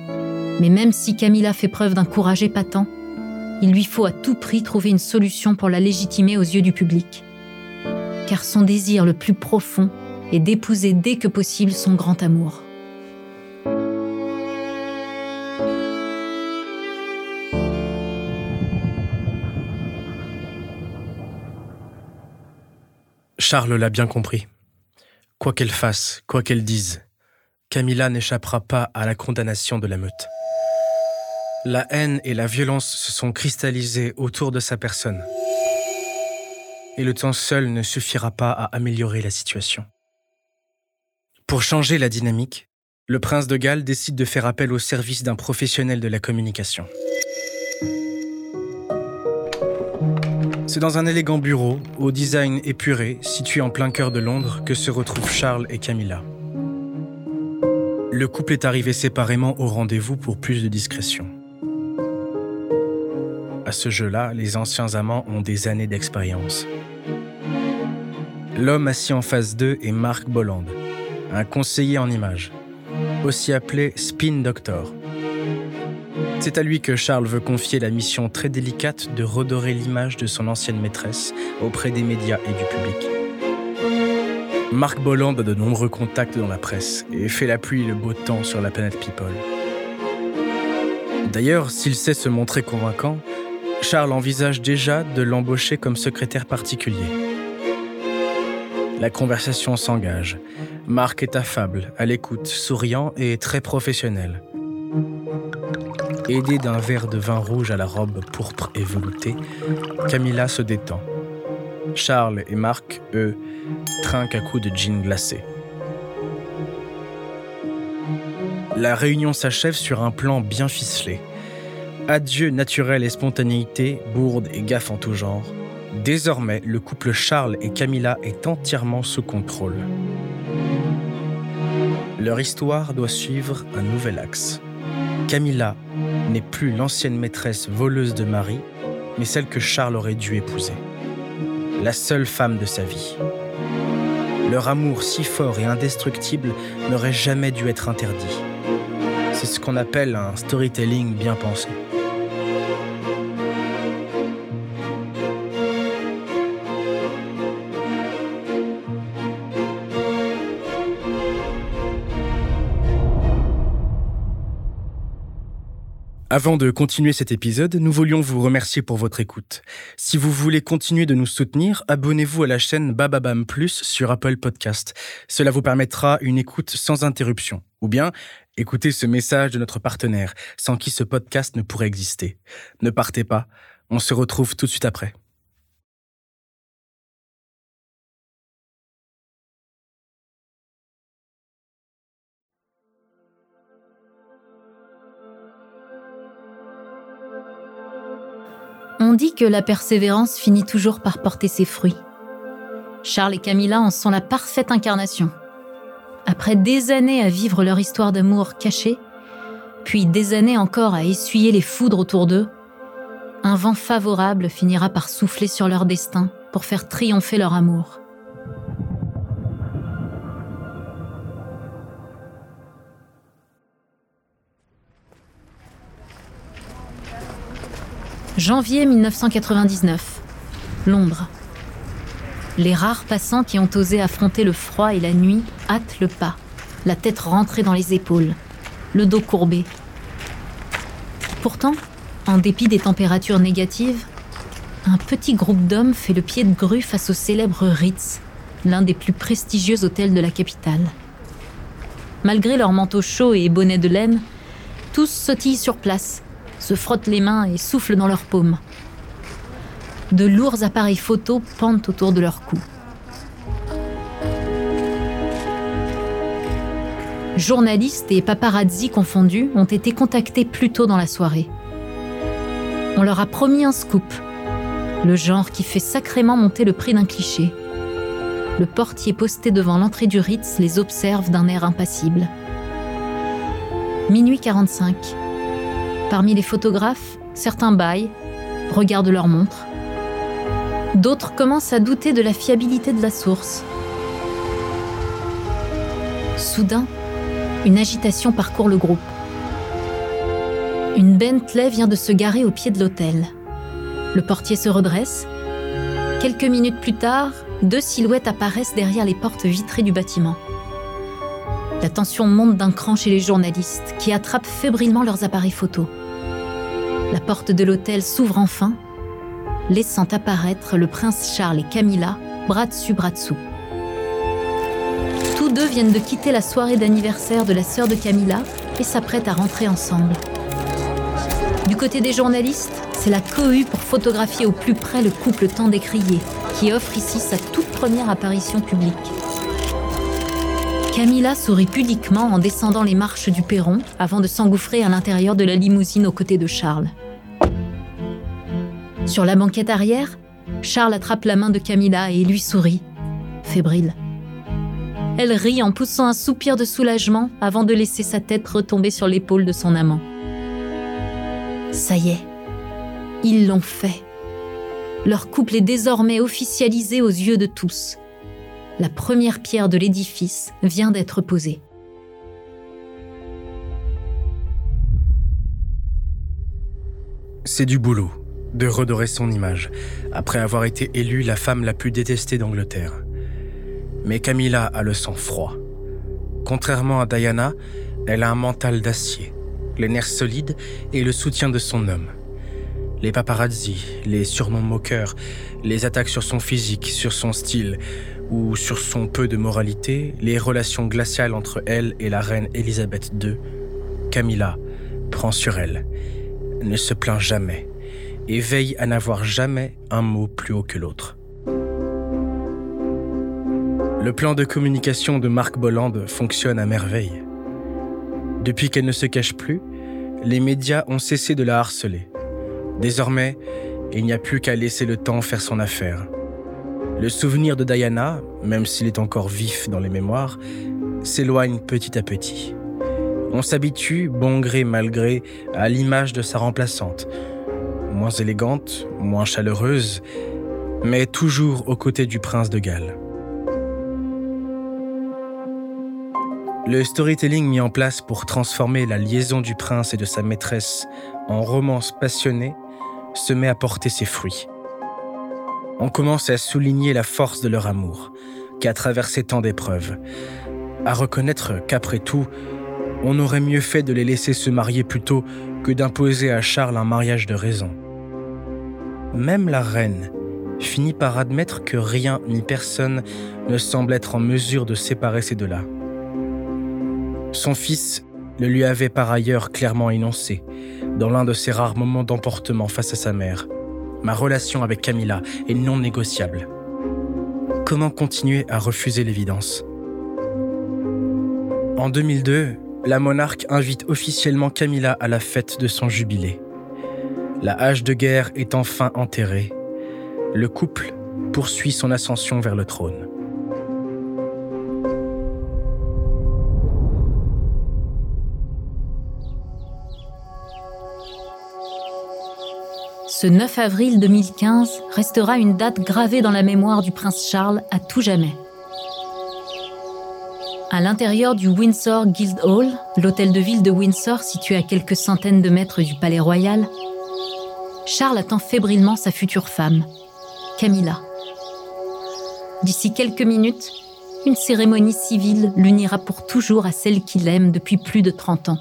Speaker 1: mais même si Camilla fait preuve d'un courage épatant, il lui faut à tout prix trouver une solution pour la légitimer aux yeux du public car son désir le plus profond est d'épouser dès que possible son grand amour.
Speaker 2: Charles l'a bien compris. Quoi qu'elle fasse, quoi qu'elle dise, Camilla n'échappera pas à la condamnation de la meute. La haine et la violence se sont cristallisées autour de sa personne et le temps seul ne suffira pas à améliorer la situation. Pour changer la dynamique, le prince de Galles décide de faire appel au service d'un professionnel de la communication. C'est dans un élégant bureau, au design épuré, situé en plein cœur de Londres, que se retrouvent Charles et Camilla. Le couple est arrivé séparément au rendez-vous pour plus de discrétion. À ce jeu-là, les anciens amants ont des années d'expérience. L'homme assis en face d'eux est Marc Bolland, un conseiller en images, aussi appelé Spin Doctor. C'est à lui que Charles veut confier la mission très délicate de redorer l'image de son ancienne maîtresse auprès des médias et du public. Marc Bolland a de nombreux contacts dans la presse et fait la pluie et le beau temps sur la planète People. D'ailleurs, s'il sait se montrer convaincant, Charles envisage déjà de l'embaucher comme secrétaire particulier. La conversation s'engage. Marc est affable, à l'écoute, souriant et très professionnel. Aidé d'un verre de vin rouge à la robe pourpre et veloutée, Camilla se détend. Charles et Marc, eux, trinquent à coups de gin glacé. La réunion s'achève sur un plan bien ficelé. Adieu naturel et spontanéité, bourde et gaffe en tout genre. Désormais, le couple Charles et Camilla est entièrement sous contrôle. Leur histoire doit suivre un nouvel axe. Camilla n'est plus l'ancienne maîtresse voleuse de mari, mais celle que Charles aurait dû épouser. La seule femme de sa vie. Leur amour si fort et indestructible n'aurait jamais dû être interdit. C'est ce qu'on appelle un storytelling bien pensé. Avant de continuer cet épisode, nous voulions vous remercier pour votre écoute. Si vous voulez continuer de nous soutenir, abonnez-vous à la chaîne Bababam Plus sur Apple Podcast. Cela vous permettra une écoute sans interruption. Ou bien, écoutez ce message de notre partenaire, sans qui ce podcast ne pourrait exister. Ne partez pas, on se retrouve tout de suite après.
Speaker 1: On dit que la persévérance finit toujours par porter ses fruits. Charles et Camilla en sont la parfaite incarnation. Après des années à vivre leur histoire d'amour cachée, puis des années encore à essuyer les foudres autour d'eux, un vent favorable finira par souffler sur leur destin pour faire triompher leur amour. Janvier 1999. Londres. Les rares passants qui ont osé affronter le froid et la nuit hâtent le pas, la tête rentrée dans les épaules, le dos courbé. Pourtant, en dépit des températures négatives, un petit groupe d'hommes fait le pied de grue face au célèbre Ritz, l'un des plus prestigieux hôtels de la capitale. Malgré leurs manteaux chauds et bonnets de laine, tous sautillent sur place, se frottent les mains et soufflent dans leurs paumes. De lourds appareils photo pendent autour de leur cou. Journalistes et paparazzi confondus ont été contactés plus tôt dans la soirée. On leur a promis un scoop, le genre qui fait sacrément monter le prix d'un cliché. Le portier posté devant l'entrée du Ritz les observe d'un air impassible. Minuit 45. Parmi les photographes, certains baillent, regardent leur montre. D'autres commencent à douter de la fiabilité de la source. Soudain, une agitation parcourt le groupe. Une Bentley vient de se garer au pied de l'hôtel. Le portier se redresse. Quelques minutes plus tard, deux silhouettes apparaissent derrière les portes vitrées du bâtiment. La tension monte d'un cran chez les journalistes qui attrapent fébrilement leurs appareils photos. La porte de l'hôtel s'ouvre enfin, laissant apparaître le prince Charles et Camilla, bras dessus, bras dessous. Tous deux viennent de quitter la soirée d'anniversaire de la sœur de Camilla et s'apprêtent à rentrer ensemble. Du côté des journalistes, c'est la cohue pour photographier au plus près le couple tant décrié, qui offre ici sa toute première apparition publique. Camilla sourit pudiquement en descendant les marches du perron avant de s'engouffrer à l'intérieur de la limousine aux côtés de Charles. Sur la banquette arrière, Charles attrape la main de Camilla et lui sourit, fébrile. Elle rit en poussant un soupir de soulagement avant de laisser sa tête retomber sur l'épaule de son amant. Ça y est, ils l'ont fait. Leur couple est désormais officialisé aux yeux de tous. La première pierre de l'édifice vient d'être posée.
Speaker 2: C'est du boulot de redorer son image, après avoir été élue la femme la plus détestée d'Angleterre. Mais Camilla a le sang froid. Contrairement à Diana, elle a un mental d'acier, les nerfs solides et le soutien de son homme. Les paparazzi, les surnoms moqueurs, les attaques sur son physique, sur son style ou sur son peu de moralité, les relations glaciales entre elle et la reine Elisabeth II, Camilla prend sur elle, ne se plaint jamais et veille à n'avoir jamais un mot plus haut que l'autre. Le plan de communication de Marc Bolland fonctionne à merveille. Depuis qu'elle ne se cache plus, les médias ont cessé de la harceler. Désormais, il n'y a plus qu'à laisser le temps faire son affaire. Le souvenir de Diana, même s'il est encore vif dans les mémoires, s'éloigne petit à petit. On s'habitue, bon gré mal gré, à l'image de sa remplaçante, moins élégante, moins chaleureuse, mais toujours aux côtés du prince de Galles. Le storytelling mis en place pour transformer la liaison du prince et de sa maîtresse en romance passionnée se met à porter ses fruits. On commence à souligner la force de leur amour, qui a traversé tant d'épreuves, à reconnaître qu'après tout, On aurait mieux fait de les laisser se marier plutôt que d'imposer à Charles un mariage de raison. Même la reine finit par admettre que rien ni personne ne semble être en mesure de séparer ces deux-là. Son fils le lui avait par ailleurs clairement énoncé, dans l'un de ses rares moments d'emportement face à sa mère. Ma relation avec Camilla est non négociable. Comment continuer à refuser l'évidence? En 2002, la monarque invite officiellement Camilla à la fête de son jubilé. La hache de guerre est enfin enterrée. Le couple poursuit son ascension vers le trône.
Speaker 1: Ce 9 avril 2015 restera une date gravée dans la mémoire du prince Charles à tout jamais. À l'intérieur du Windsor Guildhall, l'hôtel de ville de Windsor situé à quelques centaines de mètres du palais royal, Charles attend fébrilement sa future femme, Camilla. D'ici quelques minutes, une cérémonie civile l'unira pour toujours à celle qu'il aime depuis plus de 30 ans.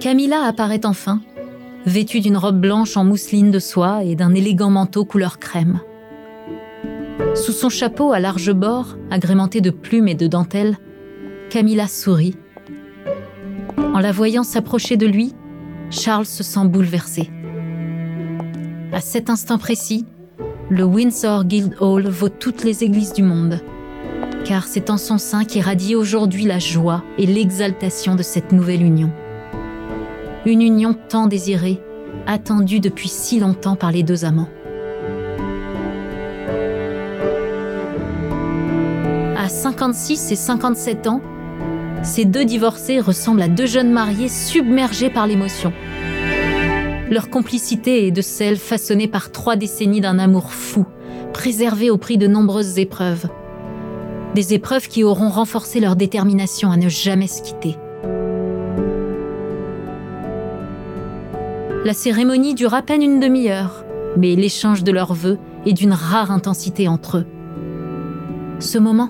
Speaker 1: Camilla apparaît enfin, vêtue d'une robe blanche en mousseline de soie et d'un élégant manteau couleur crème. Sous son chapeau à large bord, agrémenté de plumes et de dentelles, Camilla sourit. En la voyant s'approcher de lui, Charles se sent bouleversé. À cet instant précis, le Windsor Guildhall vaut toutes les églises du monde, car c'est en son sein qu'irradie aujourd'hui la joie et l'exaltation de cette nouvelle union une union tant désirée, attendue depuis si longtemps par les deux amants. À 56 et 57 ans, ces deux divorcés ressemblent à deux jeunes mariés submergés par l'émotion. Leur complicité est de celle façonnée par trois décennies d'un amour fou, préservé au prix de nombreuses épreuves. Des épreuves qui auront renforcé leur détermination à ne jamais se quitter. La cérémonie dure à peine une demi-heure, mais l'échange de leurs vœux est d'une rare intensité entre eux. Ce moment,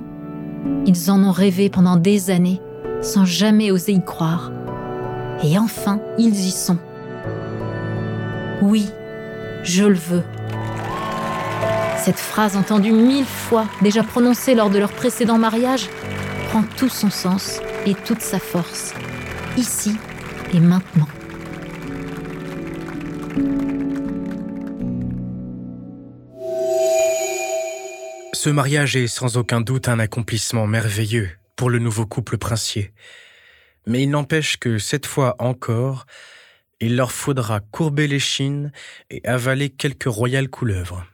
Speaker 1: ils en ont rêvé pendant des années, sans jamais oser y croire. Et enfin, ils y sont. Oui, je le veux. Cette phrase entendue mille fois, déjà prononcée lors de leur précédent mariage, prend tout son sens et toute sa force, ici et maintenant.
Speaker 2: Ce mariage est sans aucun doute un accomplissement merveilleux pour le nouveau couple princier. Mais il n'empêche que cette fois encore, il leur faudra courber les chines et avaler quelques royales couleuvres.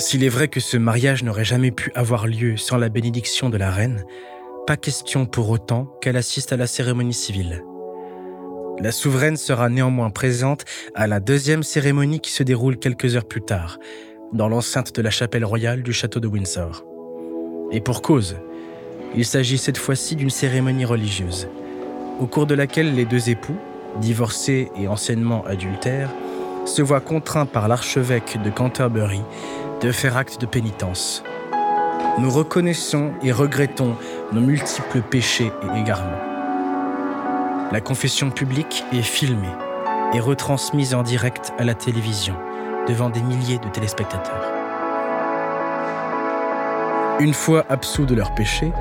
Speaker 2: S'il est vrai que ce mariage n'aurait jamais pu avoir lieu sans la bénédiction de la reine, pas question pour autant qu'elle assiste à la cérémonie civile. La souveraine sera néanmoins présente à la deuxième cérémonie qui se déroule quelques heures plus tard, dans l'enceinte de la chapelle royale du château de Windsor. Et pour cause, il s'agit cette fois-ci d'une cérémonie religieuse, au cours de laquelle les deux époux, divorcés et anciennement adultères, se voient contraints par l'archevêque de Canterbury de faire acte de pénitence. Nous reconnaissons et regrettons nos multiples péchés et égarements. La confession publique est filmée et retransmise en direct à la télévision devant des milliers de téléspectateurs. Une fois absous de leurs péchés,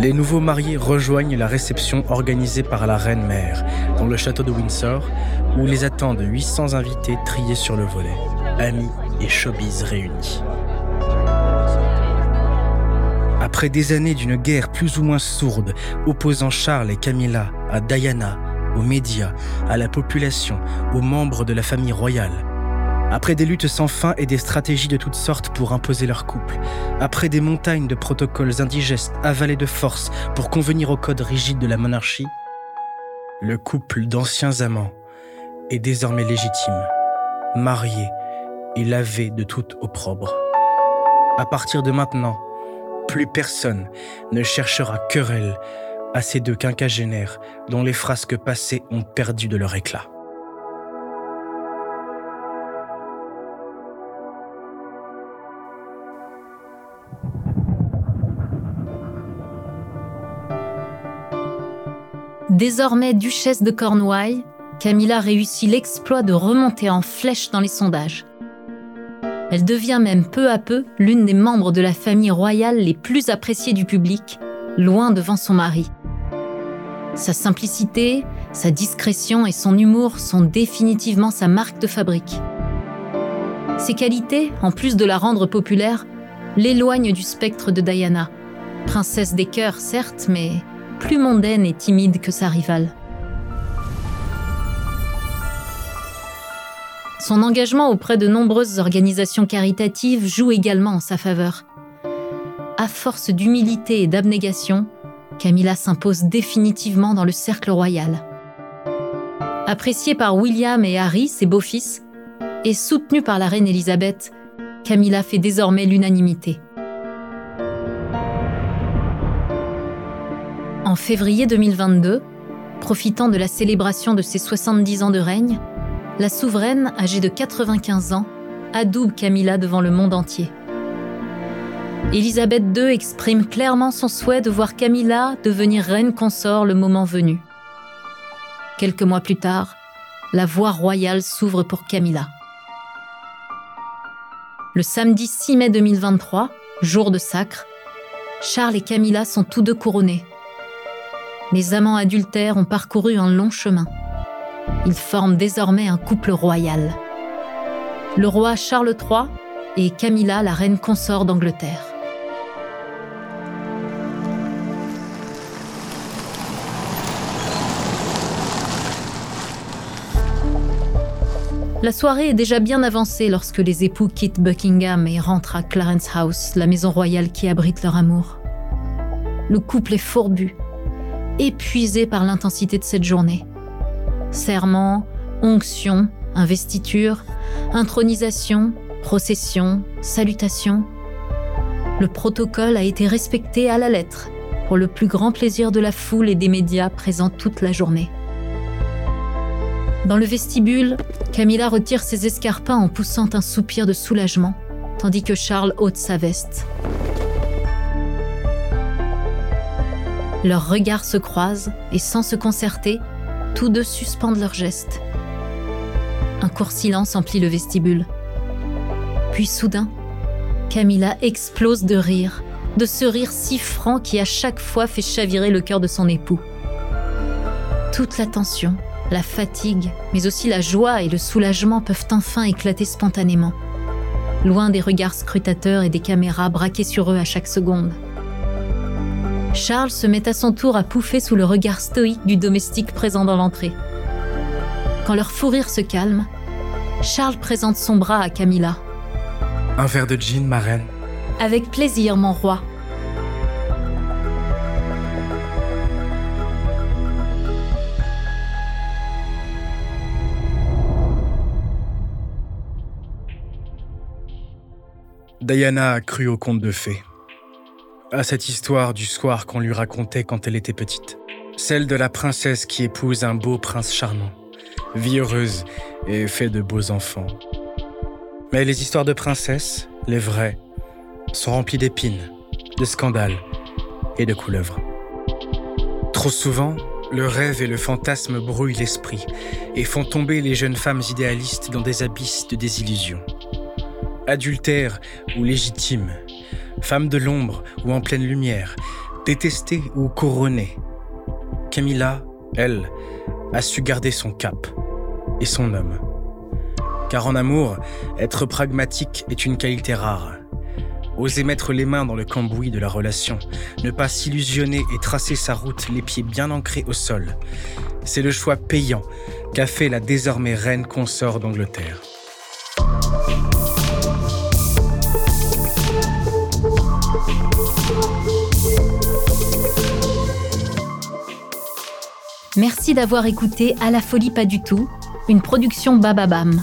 Speaker 2: les nouveaux mariés rejoignent la réception organisée par la reine mère dans le château de Windsor où les attendent 800 invités triés sur le volet, amis et showbiz réunis. Après des années d'une guerre plus ou moins sourde opposant Charles et Camilla à Diana, aux médias, à la population, aux membres de la famille royale, après des luttes sans fin et des stratégies de toutes sortes pour imposer leur couple, après des montagnes de protocoles indigestes avalés de force pour convenir au code rigide de la monarchie, le couple d'anciens amants est désormais légitime, marié et lavé de toute opprobre. À partir de maintenant, plus personne ne cherchera querelle à ces deux quinquagénaires dont les frasques passées ont perdu de leur éclat.
Speaker 1: Désormais duchesse de Cornouailles, Camilla réussit l'exploit de remonter en flèche dans les sondages. Elle devient même peu à peu l'une des membres de la famille royale les plus appréciées du public, loin devant son mari. Sa simplicité, sa discrétion et son humour sont définitivement sa marque de fabrique. Ces qualités, en plus de la rendre populaire, l'éloignent du spectre de Diana, princesse des cœurs certes, mais plus mondaine et timide que sa rivale. Son engagement auprès de nombreuses organisations caritatives joue également en sa faveur. À force d'humilité et d'abnégation, Camilla s'impose définitivement dans le cercle royal. Appréciée par William et Harry, ses beaux-fils, et soutenue par la reine Elisabeth, Camilla fait désormais l'unanimité. En février 2022, profitant de la célébration de ses 70 ans de règne, la souveraine, âgée de 95 ans, adoube Camilla devant le monde entier. Élisabeth II exprime clairement son souhait de voir Camilla devenir reine consort le moment venu. Quelques mois plus tard, la voie royale s'ouvre pour Camilla. Le samedi 6 mai 2023, jour de sacre, Charles et Camilla sont tous deux couronnés. Les amants adultères ont parcouru un long chemin. Ils forment désormais un couple royal. Le roi Charles III et Camilla, la reine consort d'Angleterre. La soirée est déjà bien avancée lorsque les époux quittent Buckingham et rentrent à Clarence House, la maison royale qui abrite leur amour. Le couple est fourbu, épuisé par l'intensité de cette journée. Serment, onction, investiture, intronisation, procession, salutation. Le protocole a été respecté à la lettre, pour le plus grand plaisir de la foule et des médias présents toute la journée. Dans le vestibule, Camilla retire ses escarpins en poussant un soupir de soulagement, tandis que Charles ôte sa veste. Leurs regards se croisent et sans se concerter, tous deux suspendent leurs gestes. Un court silence emplit le vestibule. Puis soudain, Camilla explose de rire, de ce rire si franc qui à chaque fois fait chavirer le cœur de son époux. Toute la tension, la fatigue, mais aussi la joie et le soulagement peuvent enfin éclater spontanément, loin des regards scrutateurs et des caméras braquées sur eux à chaque seconde. Charles se met à son tour à pouffer sous le regard stoïque du domestique présent dans l'entrée. Quand leur fou rire se calme, Charles présente son bras à Camilla.
Speaker 2: Un verre de gin, ma reine.
Speaker 1: Avec plaisir, mon roi.
Speaker 2: Diana a cru au conte de fées à cette histoire du soir qu'on lui racontait quand elle était petite. Celle de la princesse qui épouse un beau prince charmant, vie heureuse et fait de beaux enfants. Mais les histoires de princesses, les vraies, sont remplies d'épines, de scandales et de couleuvres. Trop souvent, le rêve et le fantasme brouillent l'esprit et font tomber les jeunes femmes idéalistes dans des abysses de désillusion. Adultère ou légitime, femme de l'ombre ou en pleine lumière, détestée ou couronnée. Camilla, elle, a su garder son cap et son homme. Car en amour, être pragmatique est une qualité rare. Oser mettre les mains dans le cambouis de la relation, ne pas s'illusionner et tracer sa route les pieds bien ancrés au sol. C'est le choix payant qu'a fait la désormais reine consort d'Angleterre.
Speaker 1: Merci d'avoir écouté À la folie pas du tout, une production Bababam.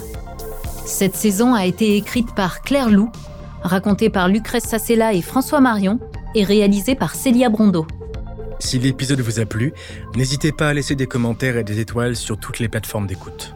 Speaker 1: Cette saison a été écrite par Claire Lou, racontée par Lucrèce Sassella et François Marion et réalisée par Célia Brondeau.
Speaker 2: Si l'épisode vous a plu, n'hésitez pas à laisser des commentaires et des étoiles sur toutes les plateformes d'écoute.